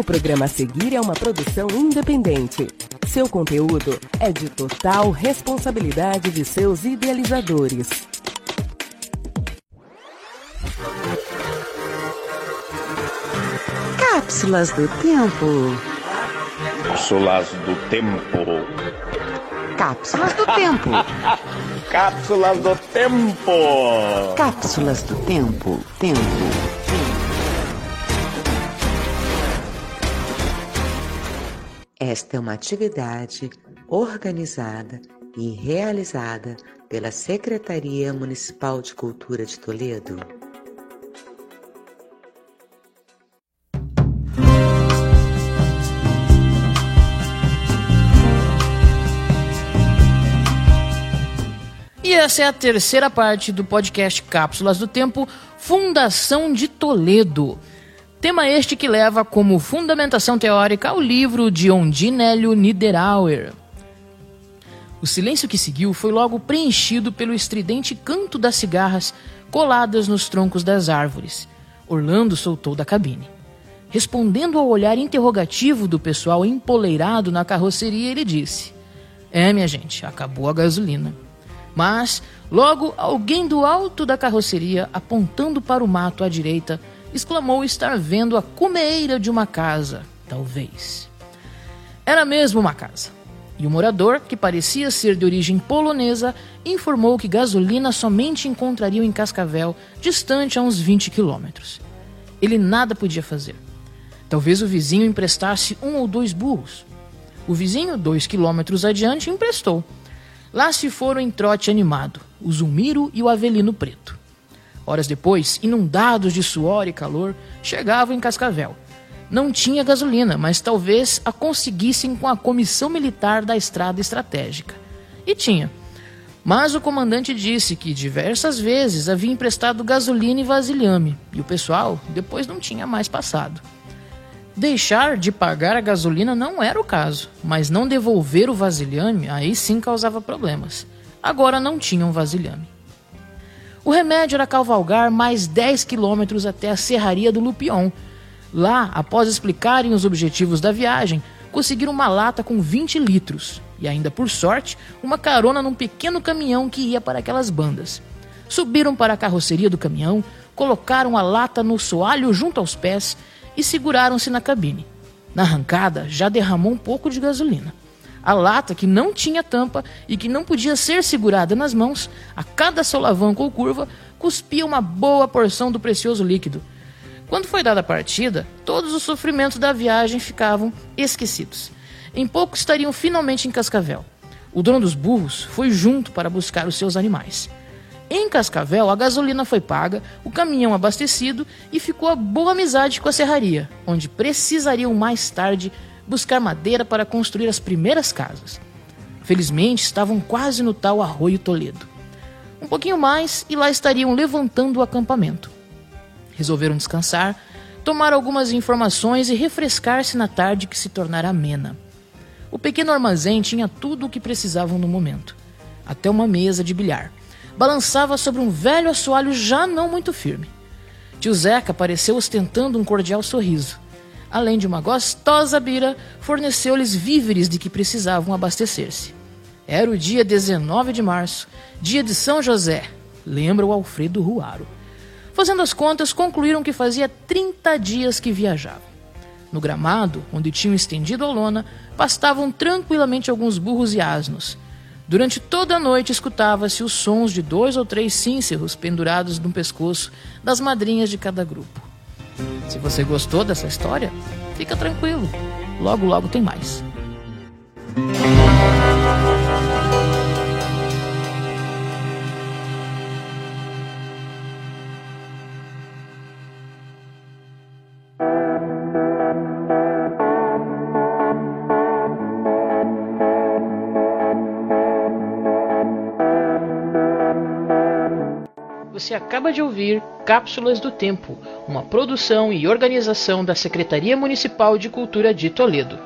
O programa a seguir é uma produção independente. Seu conteúdo é de total responsabilidade de seus idealizadores. Cápsulas do Tempo. Cápsulas do Tempo. Cápsulas do Tempo. Cápsulas do Tempo. Cápsulas do Tempo. Tempo. Esta é uma atividade organizada e realizada pela Secretaria Municipal de Cultura de Toledo. E essa é a terceira parte do podcast Cápsulas do Tempo Fundação de Toledo. Tema este que leva como fundamentação teórica o livro de Ondinélio Niederauer. O silêncio que seguiu foi logo preenchido pelo estridente canto das cigarras coladas nos troncos das árvores. Orlando soltou da cabine. Respondendo ao olhar interrogativo do pessoal empoleirado na carroceria, ele disse: É, minha gente, acabou a gasolina. Mas, logo, alguém do alto da carroceria, apontando para o mato à direita, exclamou estar vendo a cumeira de uma casa, talvez. Era mesmo uma casa. E o morador, que parecia ser de origem polonesa, informou que gasolina somente encontrariam em Cascavel, distante a uns 20 quilômetros. Ele nada podia fazer. Talvez o vizinho emprestasse um ou dois burros. O vizinho, dois quilômetros adiante, emprestou. Lá se foram em trote animado, o Zumiro e o Avelino Preto. Horas depois, inundados de suor e calor, chegavam em Cascavel. Não tinha gasolina, mas talvez a conseguissem com a comissão militar da estrada estratégica. E tinha. Mas o comandante disse que diversas vezes havia emprestado gasolina e vasilhame, e o pessoal depois não tinha mais passado. Deixar de pagar a gasolina não era o caso, mas não devolver o vasilhame aí sim causava problemas. Agora não tinham vasilhame. O remédio era cavalgar mais 10 quilômetros até a serraria do Lupion. Lá, após explicarem os objetivos da viagem, conseguiram uma lata com 20 litros e ainda por sorte, uma carona num pequeno caminhão que ia para aquelas bandas. Subiram para a carroceria do caminhão, colocaram a lata no soalho junto aos pés e seguraram-se na cabine. Na arrancada, já derramou um pouco de gasolina. A lata, que não tinha tampa e que não podia ser segurada nas mãos, a cada solavanco ou curva, cuspia uma boa porção do precioso líquido. Quando foi dada a partida, todos os sofrimentos da viagem ficavam esquecidos. Em pouco estariam finalmente em Cascavel. O dono dos burros foi junto para buscar os seus animais. Em Cascavel, a gasolina foi paga, o caminhão abastecido e ficou a boa amizade com a serraria, onde precisariam mais tarde buscar madeira para construir as primeiras casas. Felizmente, estavam quase no tal Arroio Toledo. Um pouquinho mais e lá estariam levantando o acampamento. Resolveram descansar, tomar algumas informações e refrescar-se na tarde que se tornara amena. O pequeno armazém tinha tudo o que precisavam no momento, até uma mesa de bilhar. Balançava sobre um velho assoalho já não muito firme. Tio Zeca apareceu ostentando um cordial sorriso além de uma gostosa bira, forneceu-lhes víveres de que precisavam abastecer-se. Era o dia 19 de março, dia de São José, lembra o Alfredo Ruaro. Fazendo as contas, concluíram que fazia 30 dias que viajavam. No gramado, onde tinham estendido a lona, pastavam tranquilamente alguns burros e asnos. Durante toda a noite escutava-se os sons de dois ou três cínceros pendurados no pescoço das madrinhas de cada grupo. Se você gostou dessa história, fica tranquilo. Logo, logo tem mais. Você acaba de ouvir Cápsulas do Tempo, uma produção e organização da Secretaria Municipal de Cultura de Toledo.